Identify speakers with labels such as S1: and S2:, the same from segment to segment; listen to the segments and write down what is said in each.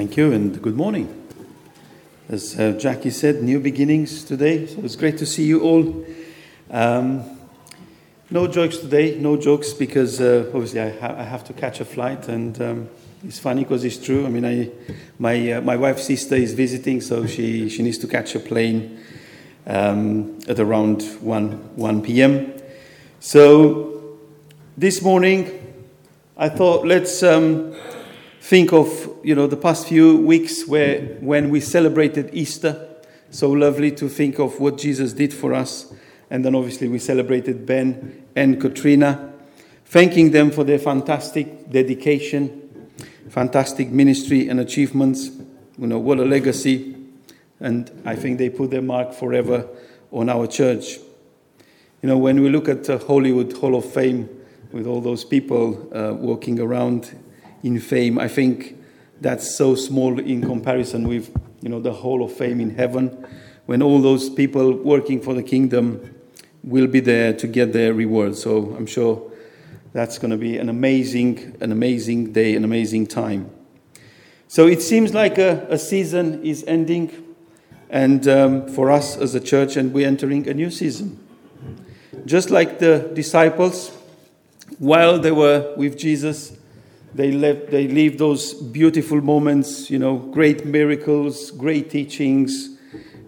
S1: Thank you and good morning. As uh, Jackie said, new beginnings today, so it's great to see you all. Um, no jokes today, no jokes because uh, obviously I, ha- I, have to catch a flight, and um, it's funny because it's true. I mean, I, my, uh, my wife's sister is visiting, so she, she needs to catch a plane um, at around 1, 1 p.m. So this morning, I thought let's um, think of you know the past few weeks where when we celebrated Easter. So lovely to think of what Jesus did for us, and then obviously we celebrated Ben and Katrina, thanking them for their fantastic dedication, fantastic ministry and achievements. You know what a legacy, and I think they put their mark forever on our church. You know when we look at the Hollywood Hall of Fame with all those people uh, walking around in fame. I think that's so small in comparison with you know the Hall of Fame in heaven, when all those people working for the kingdom will be there to get their reward. So I'm sure that's going to be an amazing, an amazing day, an amazing time. So it seems like a, a season is ending, and um, for us as a church, and we're entering a new season. Just like the disciples, while they were with Jesus, they left, they lived those beautiful moments, you know, great miracles, great teachings,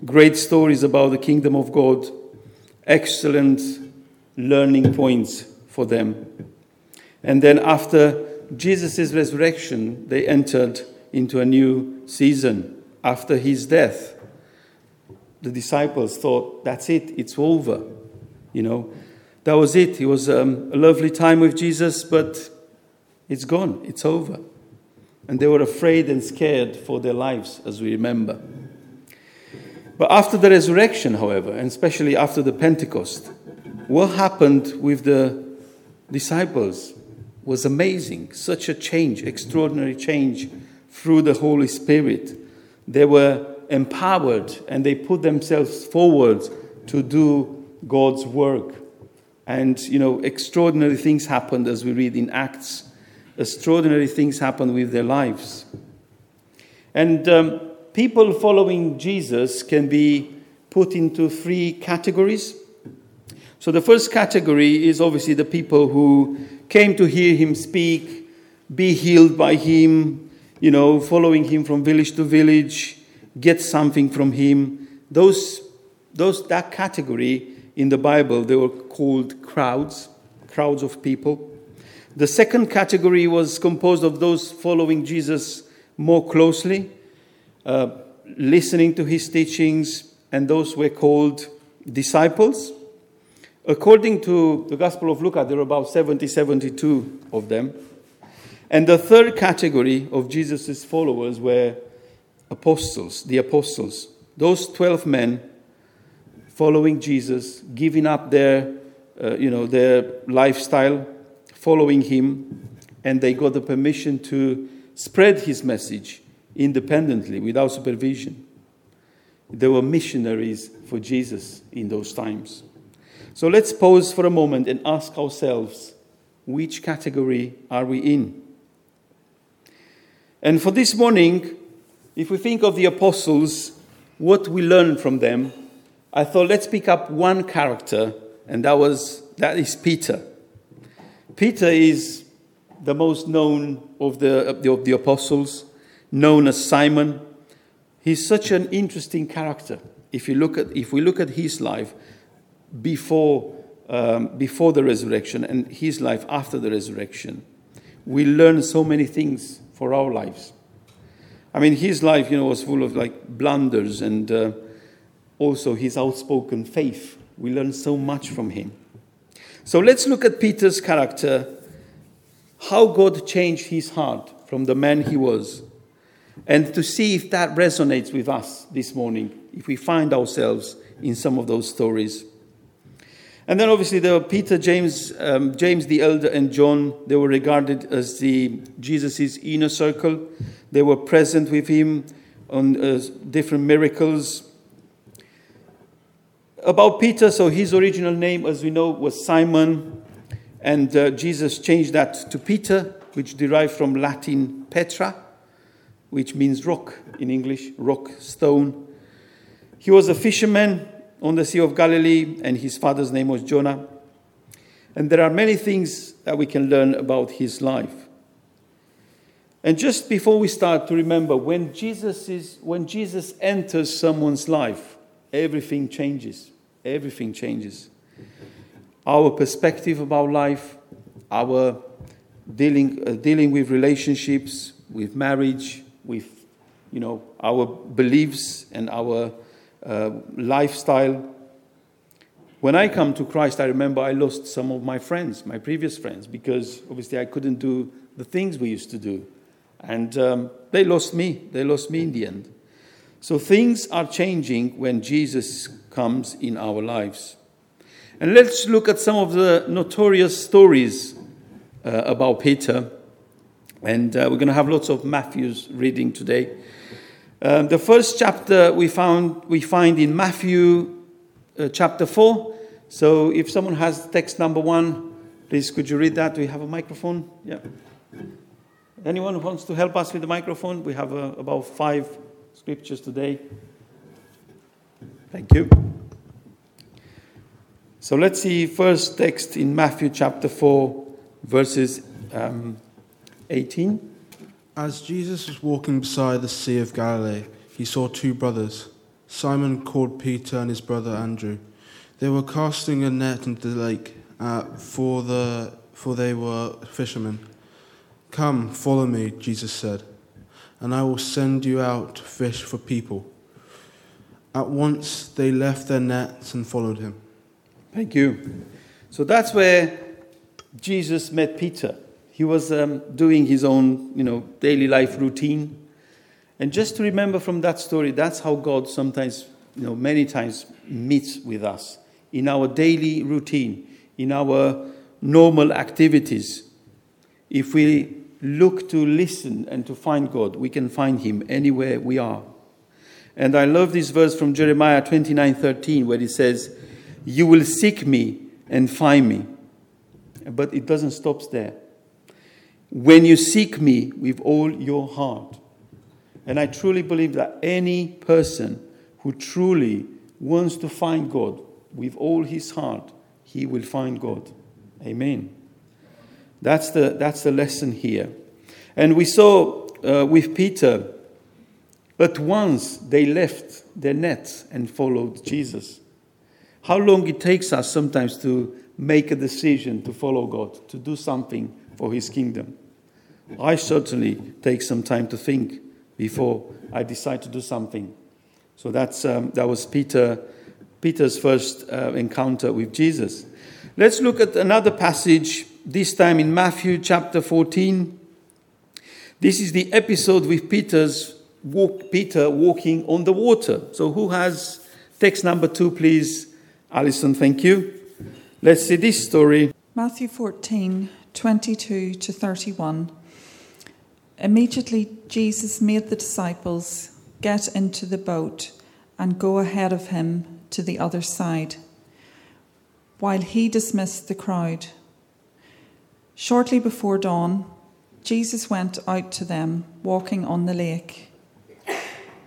S1: great stories about the kingdom of God, excellent learning points for them. And then after Jesus' resurrection, they entered into a new season. After his death, the disciples thought, that's it, it's over. You know, that was it. It was um, a lovely time with Jesus, but it's gone, it's over. And they were afraid and scared for their lives, as we remember. But after the resurrection, however, and especially after the Pentecost, what happened with the disciples was amazing. Such a change, extraordinary change through the Holy Spirit. They were empowered and they put themselves forward to do God's work. And, you know, extraordinary things happened as we read in Acts. Extraordinary things happen with their lives. And um, people following Jesus can be put into three categories. So the first category is obviously the people who came to hear him speak, be healed by him, you know, following him from village to village, get something from him. Those, those, that category in the Bible, they were called crowds, crowds of people. The second category was composed of those following Jesus more closely, uh, listening to his teachings, and those were called disciples. According to the Gospel of Luke, there are about 70, 72 of them. And the third category of Jesus' followers were apostles, the apostles. Those 12 men following Jesus, giving up their, uh, you know, their lifestyle, following him, and they got the permission to spread his message independently, without supervision. They were missionaries for Jesus in those times. So let's pause for a moment and ask ourselves which category are we in? And for this morning, if we think of the apostles, what we learn from them I thought let's pick up one character, and that was that is Peter. Peter is the most known of the, of the, apostles, known as Simon. He's such an interesting character. If you look at if we look at his life before um, before the resurrection and his life after the resurrection, we learn so many things for our lives. I mean, his life, you know, was full of like blunders and. Uh, also his outspoken faith. We learn so much from him. So let's look at Peter's character, how God changed his heart from the man he was, and to see if that resonates with us this morning, if we find ourselves in some of those stories. And then obviously there were Peter, James, um, James the elder, and John. They were regarded as the Jesus' inner circle. They were present with him on uh, different miracles about Peter, so his original name, as we know, was Simon, and uh, Jesus changed that to Peter, which derived from Latin Petra. which means rock in English, rock, stone. He was a fisherman on the Sea of Galilee, and his father's name was Jonah. And there are many things that we can learn about his life. And just before we start to remember, when Jesus, is, when Jesus enters someone's life, everything changes. Everything changes. Our perspective about life, our dealing, uh, dealing with relationships, with marriage, with you know, our beliefs and our uh, lifestyle. When I come to Christ, I remember I lost some of my friends, my previous friends, because obviously I couldn't do the things we used to do. And um, they lost me. They lost me in the end. So things are changing when Jesus comes in our lives. And let's look at some of the notorious stories uh, about Peter. And uh, we're going to have lots of Matthew's reading today. Um, the first chapter we, found, we find in Matthew uh, chapter 4. So if someone has text number one, please could you read that? Do we have a microphone? Yeah. Anyone who wants to help us with the microphone? We have uh, about five scriptures today. Thank you. So let's see first text in Matthew chapter 4, verses um, 18.
S2: As Jesus was walking beside the Sea of Galilee, he saw two brothers, Simon called Peter and his brother Andrew. They were casting a net into the lake, uh, for, the, for they were fishermen. Come, follow me, Jesus said, and I will send you out to fish for people. At once they left their nets and followed him.
S1: Thank you. So that's where Jesus met Peter. He was um, doing his own, you know, daily life routine. And just to remember from that story, that's how God sometimes, you know, many times meets with us in our daily routine, in our normal activities. If we look to listen and to find God, we can find Him anywhere we are. And I love this verse from Jeremiah 29 13, where it says, You will seek me and find me. But it doesn't stop there. When you seek me with all your heart. And I truly believe that any person who truly wants to find God with all his heart, he will find God. Amen. That's the, that's the lesson here. And we saw uh, with Peter, at once they left their nets and followed Jesus. How long it takes us sometimes to make a decision to follow God, to do something for His kingdom. I certainly take some time to think before I decide to do something. So that's, um, that was Peter, Peter's first uh, encounter with Jesus. Let's look at another passage this time in Matthew chapter 14. This is the episode with Peter's walk, Peter walking on the water. So, who has text number two, please? Alison, thank you. Let's see this story.
S3: Matthew 14 22 to 31. Immediately, Jesus made the disciples get into the boat and go ahead of him to the other side, while he dismissed the crowd. Shortly before dawn, Jesus went out to them walking on the lake.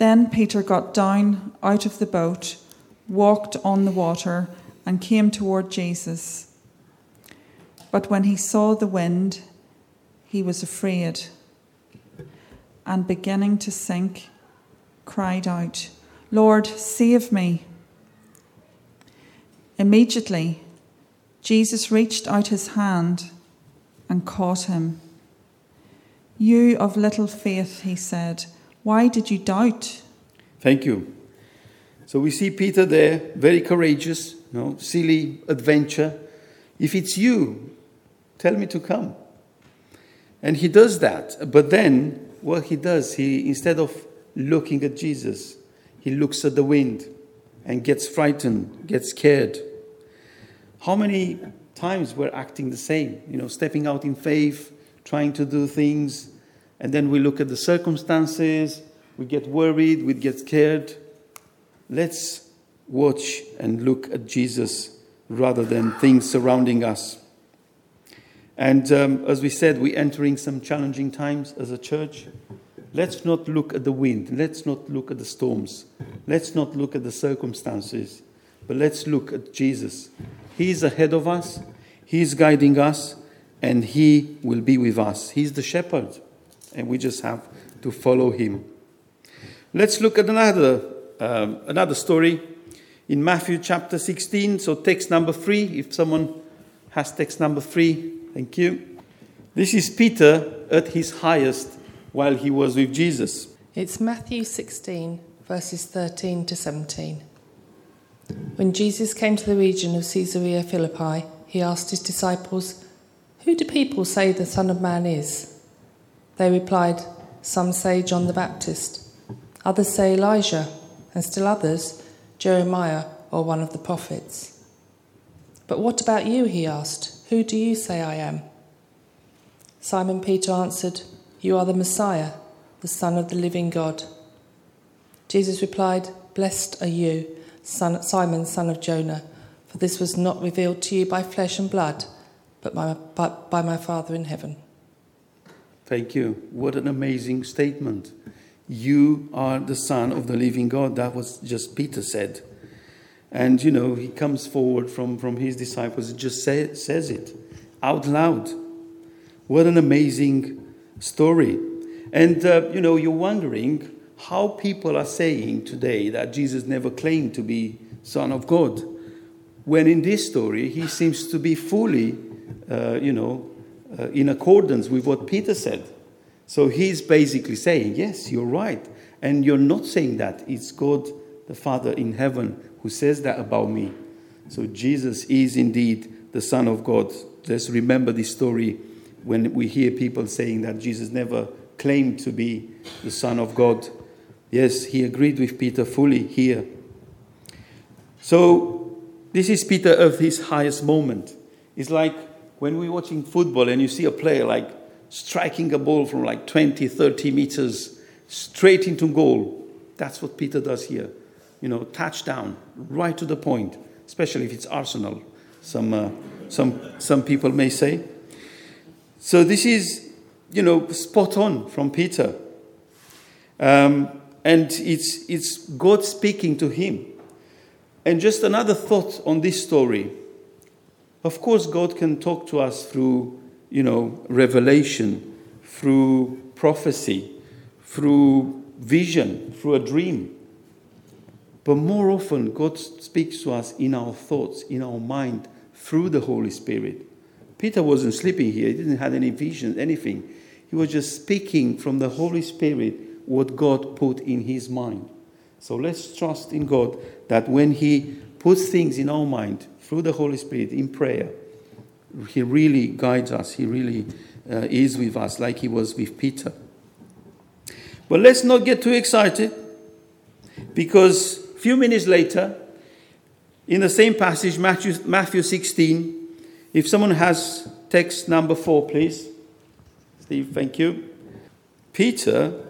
S3: Then Peter got down out of the boat, walked on the water, and came toward Jesus. But when he saw the wind, he was afraid, and beginning to sink, cried out, Lord, save me. Immediately, Jesus reached out his hand and caught him. You of little faith, he said, why did you doubt?
S1: Thank you. So we see Peter there, very courageous, no silly adventure. If it's you, tell me to come. And he does that. But then what he does, he instead of looking at Jesus, he looks at the wind and gets frightened, gets scared. How many times we're acting the same, you know, stepping out in faith, trying to do things, and then we look at the circumstances, we get worried, we get scared. Let's watch and look at Jesus rather than things surrounding us. And um, as we said, we're entering some challenging times as a church. Let's not look at the wind. Let's not look at the storms. Let's not look at the circumstances. But let's look at Jesus. He's ahead of us, He's guiding us, and He will be with us. He's the shepherd, and we just have to follow Him. Let's look at another, um, another story in Matthew chapter 16. So, text number three, if someone has text number three, thank you. This is Peter at his highest while he was with Jesus.
S4: It's Matthew 16, verses 13 to 17. When Jesus came to the region of Caesarea Philippi, he asked his disciples, Who do people say the Son of Man is? They replied, Some say John the Baptist, others say Elijah, and still others, Jeremiah or one of the prophets. But what about you? He asked, Who do you say I am? Simon Peter answered, you are the Messiah, the Son of the living God. Jesus replied, Blessed are you, son, Simon, son of Jonah, for this was not revealed to you by flesh and blood, but by, by my Father in heaven.
S1: Thank you. What an amazing statement. You are the Son of the living God. That was just Peter said. And, you know, he comes forward from, from his disciples, just say, says it out loud. What an amazing story. And, uh, you know, you're wondering how people are saying today that Jesus never claimed to be Son of God, when in this story he seems to be fully, uh, you know, uh, in accordance with what Peter said. So he's basically saying, Yes, you're right. And you're not saying that. It's God the Father in heaven who says that about me. So Jesus is indeed the Son of God. Let's remember this story when we hear people saying that Jesus never claimed to be the Son of God. Yes, he agreed with Peter fully here. So, this is Peter of his highest moment. It's like when we're watching football and you see a player like striking a ball from like 20, 30 meters straight into goal. That's what Peter does here. You know, touchdown, right to the point, especially if it's Arsenal, some, uh, some, some people may say. So this is, you know, spot on from Peter. Um, and it's, it's God speaking to him. And just another thought on this story. Of course, God can talk to us through, you know, revelation, through prophecy, through vision, through a dream. But more often, God speaks to us in our thoughts, in our mind, through the Holy Spirit. Peter wasn't sleeping here, he didn't have any visions, anything. He was just speaking from the Holy Spirit what God put in his mind. So let's trust in God that when He puts things in our mind through the Holy Spirit in prayer, He really guides us. He really uh, is with us, like He was with Peter. But let's not get too excited because a few minutes later, in the same passage, Matthew, Matthew 16, if someone has text number four, please. Steve, thank you. Peter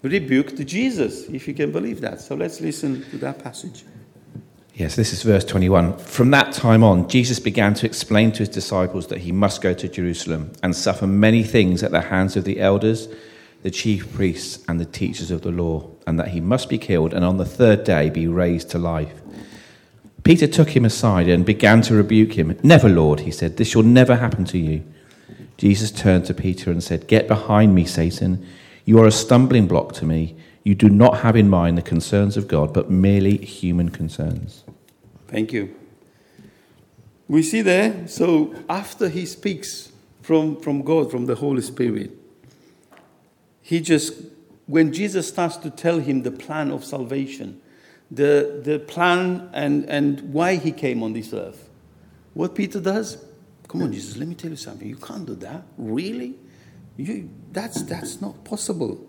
S1: rebuked Jesus, if you can believe that. So let's listen to that passage.
S5: Yes, this is verse 21. From that time on, Jesus began to explain to his disciples that he must go to Jerusalem and suffer many things at the hands of the elders, the chief priests, and the teachers of the law, and that he must be killed and on the third day be raised to life. Peter took him aside and began to rebuke him. Never, Lord, he said, this shall never happen to you. Jesus turned to Peter and said, Get behind me, Satan. You are a stumbling block to me. You do not have in mind the concerns of God, but merely human concerns.
S1: Thank you. We see there, so after he speaks from, from God, from the Holy Spirit, he just, when Jesus starts to tell him the plan of salvation, the, the plan and, and why he came on this earth. What Peter does, come on, Jesus, let me tell you something. You can't do that. Really? You, that's, that's not possible.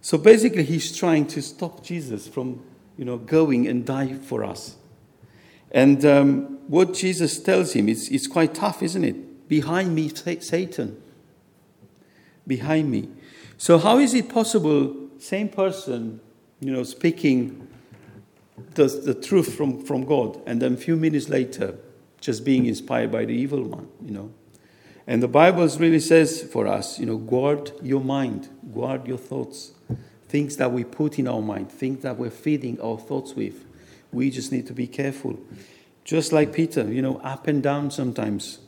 S1: So basically, he's trying to stop Jesus from, you know, going and die for us. And um, what Jesus tells him is it's quite tough, isn't it? Behind me, Satan. Behind me. So how is it possible, same person, you know, speaking the, the truth from, from God, and then a few minutes later, just being inspired by the evil one, you know? And the Bible really says for us, you know, guard your mind, guard your thoughts, things that we put in our mind, things that we're feeding our thoughts with. We just need to be careful. Just like Peter, you know, up and down sometimes.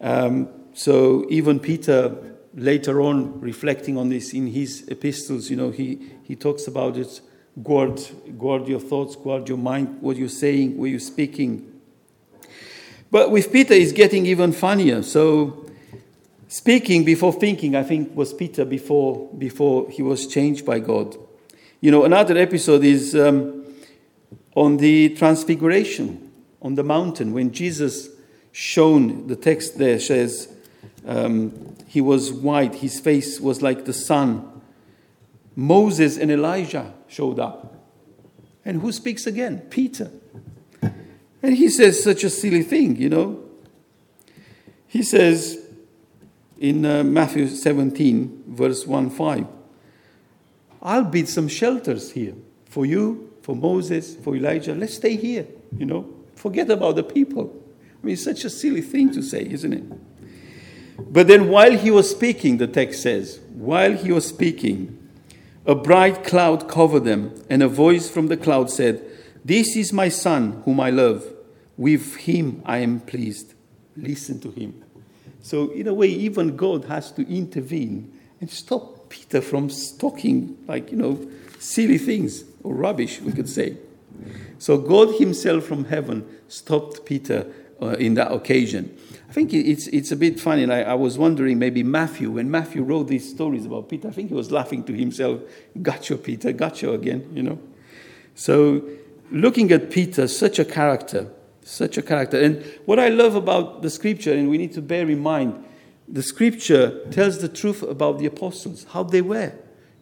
S1: Um, so even Peter, later on, reflecting on this in his epistles, you know, he, he talks about it. Guard, guard your thoughts, guard your mind, what you're saying, what you're speaking. But with Peter, it's getting even funnier. So, speaking before thinking, I think, was Peter before, before he was changed by God. You know, another episode is um, on the Transfiguration on the mountain when Jesus shone, the text there says, um, he was white, his face was like the sun. Moses and Elijah showed up. And who speaks again? Peter. And he says such a silly thing, you know. He says in uh, Matthew 17, verse 1 5, I'll build some shelters here for you, for Moses, for Elijah. Let's stay here, you know. Forget about the people. I mean, it's such a silly thing to say, isn't it? But then, while he was speaking, the text says, while he was speaking, a bright cloud covered them, and a voice from the cloud said, This is my son, whom I love. With him I am pleased. Listen to him. So, in a way, even God has to intervene and stop Peter from talking like, you know, silly things or rubbish, we could say. So, God Himself from heaven stopped Peter uh, in that occasion. I think it's, it's a bit funny, and I, I, was wondering maybe Matthew, when Matthew wrote these stories about Peter, I think he was laughing to himself, Gotcha, Peter, gotcha again, you know. So, looking at Peter, such a character, such a character. And what I love about the scripture, and we need to bear in mind, the scripture tells the truth about the apostles, how they were.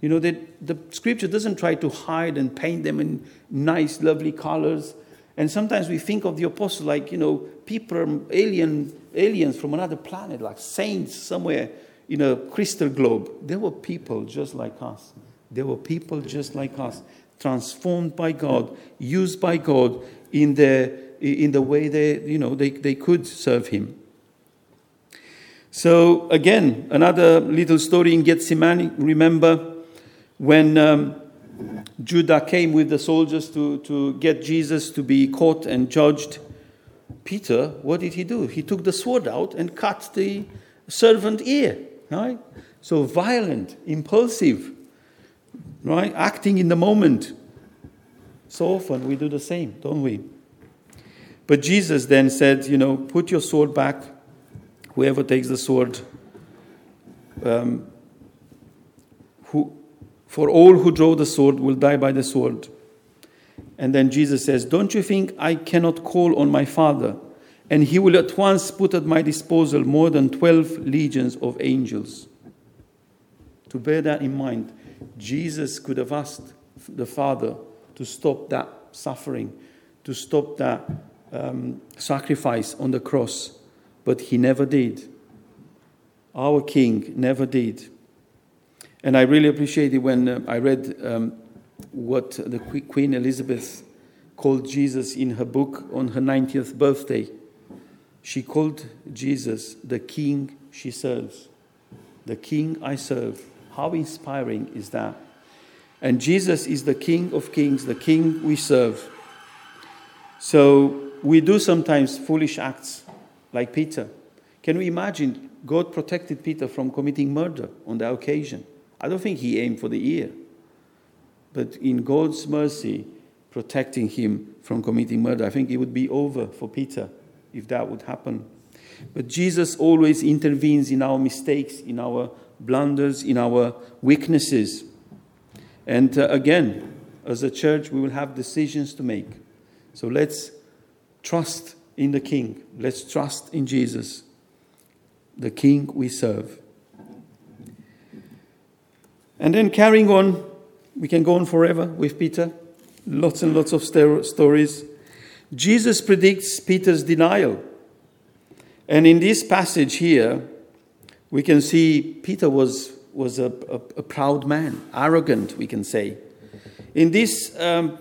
S1: You know, the scripture doesn't try to hide and paint them in nice, lovely colors. And sometimes we think of the apostles like, you know, people, alien, aliens from another planet, like saints somewhere in a crystal globe. They were people just like us. They were people just like us, transformed by God, used by God in the, in the way they, you know, they, they could serve Him. So, again, another little story in Gethsemane. Remember when um, Judah came with the soldiers to, to get Jesus to be caught and judged, Peter, what did he do? He took the sword out and cut the servant ear, right? So violent, impulsive, right? Acting in the moment. So often we do the same, don't we? But Jesus then said, you know, put your sword back. Whoever takes the sword, um, who, for all who draw the sword will die by the sword. And then Jesus says, Don't you think I cannot call on my Father, and he will at once put at my disposal more than 12 legions of angels? To bear that in mind, Jesus could have asked the Father to stop that suffering, to stop that um, sacrifice on the cross, but he never did. Our King never did. And I really appreciated when uh, I read um, what the Queen Elizabeth called Jesus in her book on her 90th birthday. She called Jesus the King she serves. The King I serve. How inspiring is that? And Jesus is the King of kings, the King we serve. So we do sometimes foolish acts like Peter. Can we imagine God protected Peter from committing murder on that occasion? I don't think he aimed for the ear, but in God's mercy, protecting him from committing murder. I think it would be over for Peter if that would happen. But Jesus always intervenes in our mistakes, in our blunders, in our weaknesses. And uh, again, as a church, we will have decisions to make. So let's trust in the King. Let's trust in Jesus, the King we serve. And then carrying on, we can go on forever with Peter. Lots and lots of sto- stories. Jesus predicts Peter's denial. And in this passage here, we can see Peter was, was a, a, a proud man, arrogant, we can say. In this um,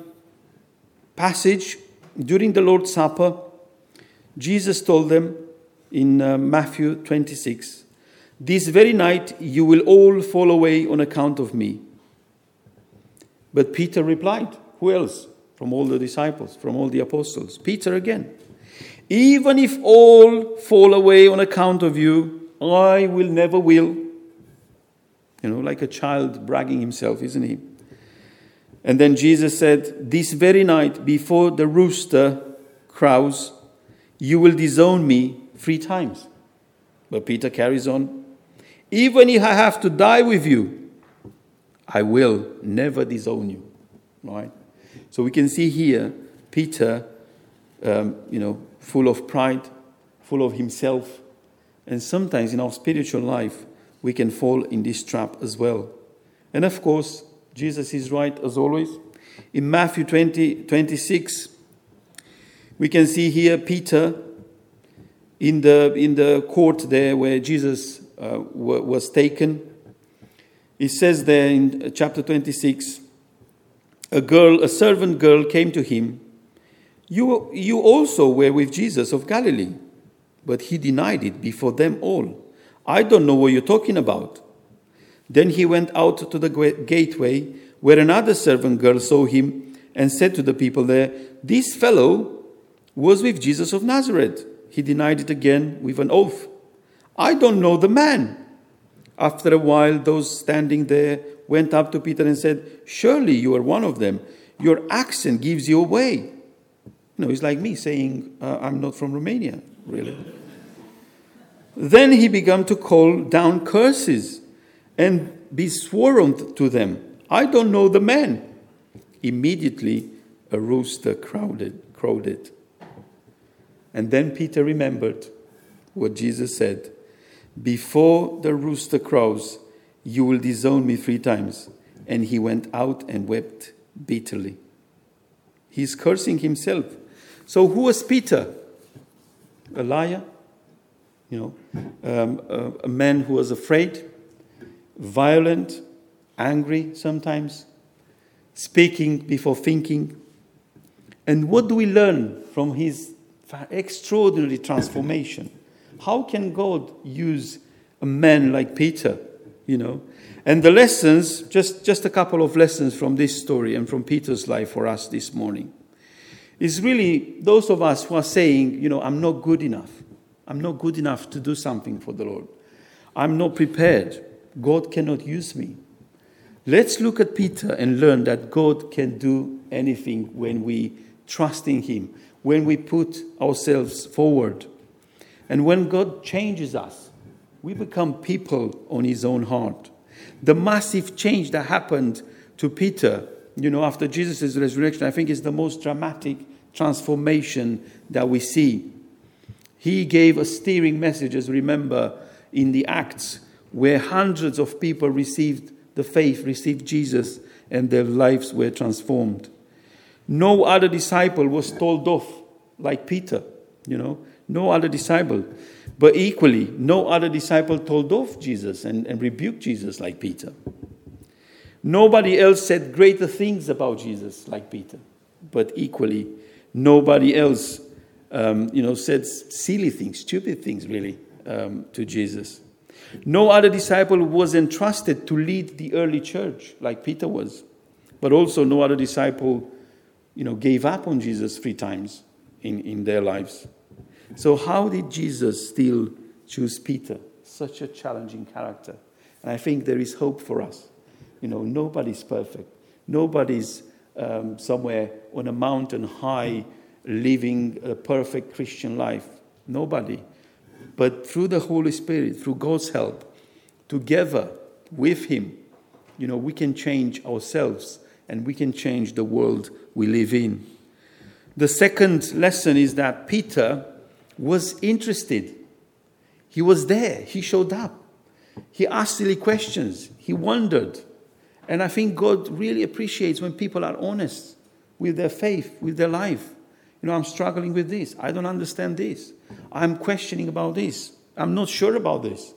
S1: passage, during the Lord's Supper, Jesus told them in uh, Matthew 26 This very night you will all fall away on account of me. But Peter replied, Who else? From all the disciples, from all the apostles. Peter again. Even if all fall away on account of you, I will never will. You know, like a child bragging himself, isn't he? And then Jesus said, This very night, before the rooster crows, you will disown me three times. But Peter carries on, Even if I have to die with you, I will never disown you. Right? So we can see here Peter, um, you know, full of pride, full of himself. And sometimes in our spiritual life, we can fall in this trap as well. And of course, Jesus is right as always. In Matthew 20, 26, we can see here Peter in the, in the court there where Jesus uh, was taken. It says there in chapter 26 a girl, a servant girl, came to him. You, you also were with Jesus of Galilee. But he denied it before them all. I don't know what you're talking about. Then he went out to the gateway where another servant girl saw him and said to the people there, This fellow was with Jesus of Nazareth. He denied it again with an oath. I don't know the man. After a while, those standing there went up to Peter and said, Surely you are one of them. Your accent gives you away. You know, it's like me saying, uh, I'm not from Romania, really. then he began to call down curses and be sworn to them. I don't know the man. Immediately, a rooster crowded, crowed. And then Peter remembered what Jesus said Before the rooster crows, you will disown me three times. And he went out and wept bitterly. He's cursing himself. So, who was Peter? A liar? You know, um, a, a man who was afraid, violent, angry sometimes, speaking before thinking. And what do we learn from his extraordinary transformation? How can God use a man like Peter you know. And the lessons, just, just a couple of lessons from this story and from Peter's life for us this morning, is really those of us who are saying, you know, I'm not good enough. I'm not good enough to do something for the Lord. I'm not prepared. God cannot use me. Let's look at Peter and learn that God can do anything when we trust in Him, when we put ourselves forward. And when God changes us, we become people on his own heart. The massive change that happened to Peter, you know, after Jesus' resurrection, I think is the most dramatic transformation that we see. He gave a steering message, as remember, in the Acts, where hundreds of people received the faith, received Jesus, and their lives were transformed. No other disciple was told off like Peter, you know, no other disciple. But equally, no other disciple told off Jesus and, and rebuked Jesus like Peter. Nobody else said greater things about Jesus like Peter. But equally, nobody else um, you know, said silly things, stupid things, really, um, to Jesus. No other disciple was entrusted to lead the early church like Peter was. But also, no other disciple you know, gave up on Jesus three times in, in their lives. So, how did Jesus still choose Peter? Such a challenging character. And I think there is hope for us. You know, nobody's perfect. Nobody's um, somewhere on a mountain high living a perfect Christian life. Nobody. But through the Holy Spirit, through God's help, together with Him, you know, we can change ourselves and we can change the world we live in. The second lesson is that Peter was interested. He was there. He showed up. He asked silly questions. He wondered. And I think God really appreciates when people are honest with their faith, with their life. You know, I'm struggling with this. I don't understand this. I'm questioning about this. I'm not sure about this.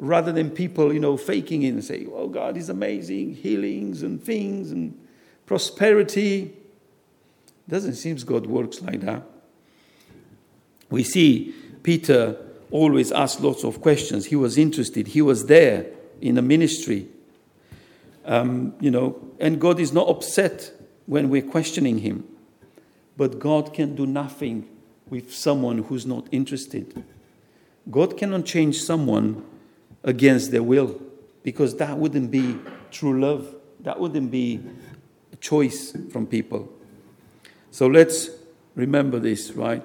S1: Rather than people, you know, faking it and say, oh, God is amazing, healings and things and prosperity. Doesn't seem God works like that. We see Peter always asked lots of questions. He was interested. He was there in the ministry. Um, you know, and God is not upset when we're questioning Him. But God can do nothing with someone who's not interested. God cannot change someone against their will because that wouldn't be true love. That wouldn't be a choice from people. So let's remember this, right?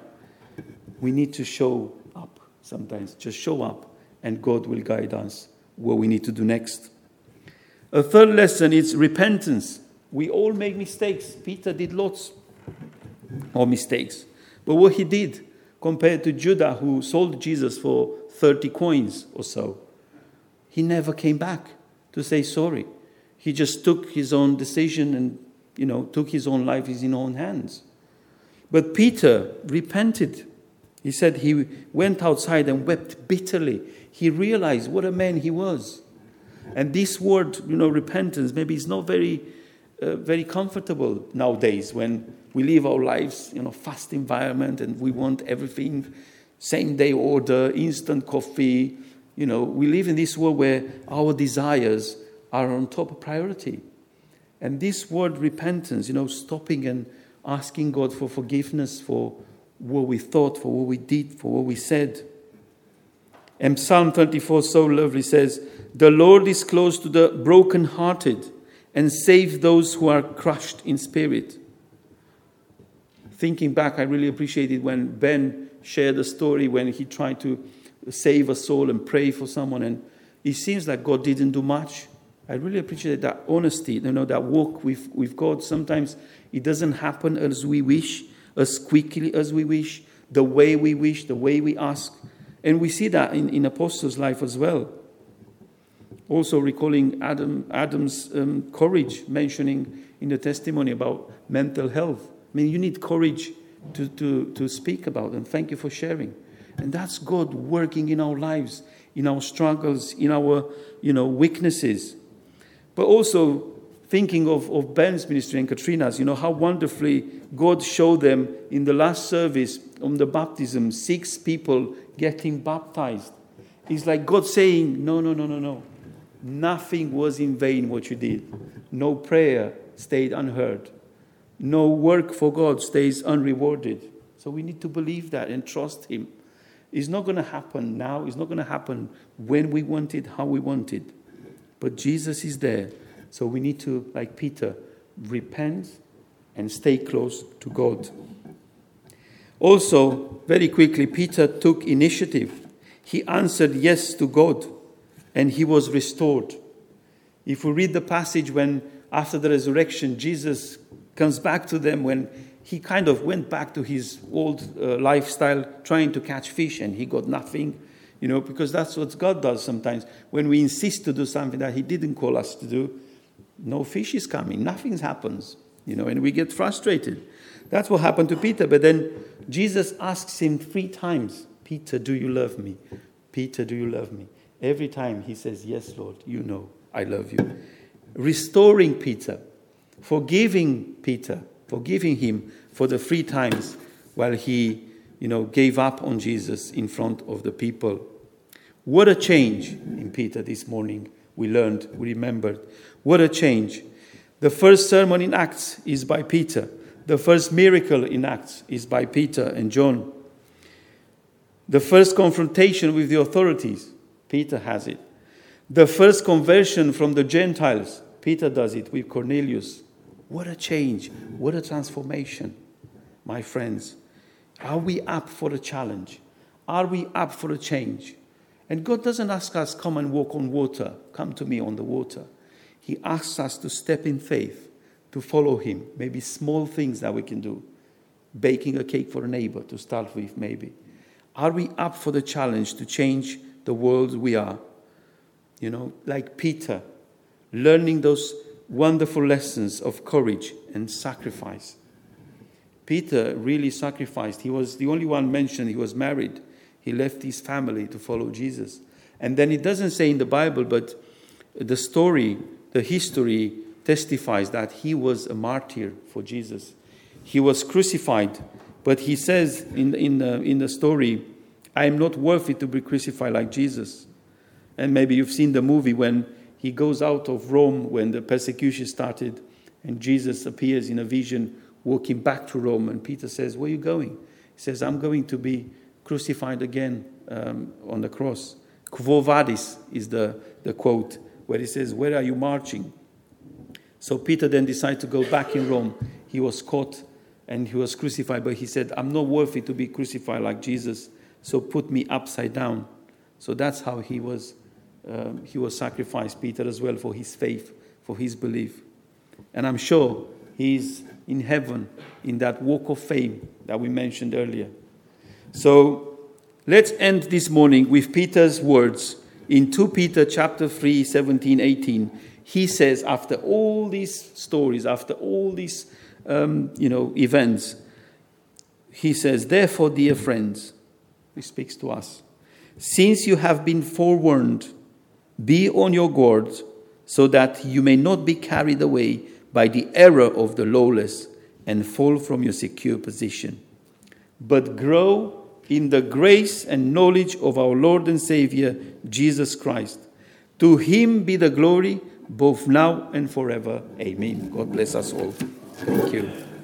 S1: We need to show up sometimes. Just show up, and God will guide us what we need to do next. A third lesson is repentance. We all make mistakes. Peter did lots of mistakes. But what he did compared to Judah, who sold Jesus for 30 coins or so, he never came back to say sorry. He just took his own decision and, you know, took his own life in his own hands. But Peter repented. He said he went outside and wept bitterly. He realized what a man he was. And this word, you know, repentance, maybe it's not very, uh, very comfortable nowadays when we live our lives in a fast environment and we want everything same day order, instant coffee. You know, we live in this world where our desires are on top of priority. And this word repentance, you know, stopping and asking God for forgiveness for what we thought, for what we did, for what we said. And Psalm 24 so lovely says, The Lord is close to the brokenhearted and save those who are crushed in spirit. Thinking back, I really appreciated when Ben shared a story when he tried to save a soul and pray for someone, and it seems like God didn't do much. I really appreciate that honesty, you know, that walk with, with God. Sometimes it doesn't happen as we wish, as quickly as we wish, the way we wish, the way we ask. And we see that in, in Apostles' life as well. Also, recalling Adam, Adam's um, courage, mentioning in the testimony about mental health. I mean, you need courage to, to, to speak about them. Thank you for sharing. And that's God working in our lives, in our struggles, in our you know, weaknesses. But also thinking of, of Ben's ministry and Katrina's, you know, how wonderfully God showed them in the last service on the baptism, six people getting baptized. It's like God saying, No, no, no, no, no. Nothing was in vain what you did. No prayer stayed unheard. No work for God stays unrewarded. So we need to believe that and trust Him. It's not going to happen now. It's not going to happen when we want it, how we want it. But Jesus is there. So we need to, like Peter, repent and stay close to God. Also, very quickly, Peter took initiative. He answered yes to God and he was restored. If we read the passage when, after the resurrection, Jesus comes back to them when he kind of went back to his old uh, lifestyle, trying to catch fish, and he got nothing, you know, because that's what God does sometimes. When we insist to do something that he didn't call us to do, no fish is coming, nothing happens, you know, and we get frustrated. That's what happened to Peter. But then Jesus asks him three times, Peter, do you love me? Peter, do you love me? Every time he says, Yes, Lord, you know I love you. Restoring Peter forgiving Peter, forgiving him for the three times while he, you know, gave up on Jesus in front of the people. What a change in Peter this morning. We learned, we remembered. What a change. The first sermon in Acts is by Peter. The first miracle in Acts is by Peter and John. The first confrontation with the authorities, Peter has it. The first conversion from the Gentiles, Peter does it with Cornelius. What a change. What a transformation, my friends. Are we up for a challenge? Are we up for a change? And God doesn't ask us, come and walk on water, come to me on the water. He asks us to step in faith, to follow Him. Maybe small things that we can do. Baking a cake for a neighbor to start with, maybe. Are we up for the challenge to change the world we are? You know, like Peter, learning those wonderful lessons of courage and sacrifice. Peter really sacrificed. He was the only one mentioned, he was married. He left his family to follow Jesus. And then it doesn't say in the Bible, but the story, the history testifies that he was a martyr for Jesus. He was crucified, but he says in, in, the, in the story, I am not worthy to be crucified like Jesus. And maybe you've seen the movie when he goes out of Rome when the persecution started, and Jesus appears in a vision walking back to Rome. And Peter says, Where are you going? He says, I'm going to be crucified again um, on the cross. Quo vadis is the, the quote where he says, Where are you marching? So Peter then decided to go back in Rome. He was caught and he was crucified, but he said, I'm not worthy to be crucified like Jesus, so put me upside down. So that's how he was, um, he was sacrificed, Peter, as well, for his faith, for his belief. And I'm sure he's in heaven in that walk of fame that we mentioned earlier. So let's end this morning with Peter's words in 2 Peter chapter 3, 17, 18. He says, after all these stories, after all these um, you know, events, he says, Therefore, dear friends, he speaks to us, since you have been forewarned, be on your guard so that you may not be carried away by the error of the lawless and fall from your secure position, but grow in the grace and knowledge of our Lord and Savior, Jesus Christ. To him be the glory both now and forever. Amen. God bless us all. Thank you.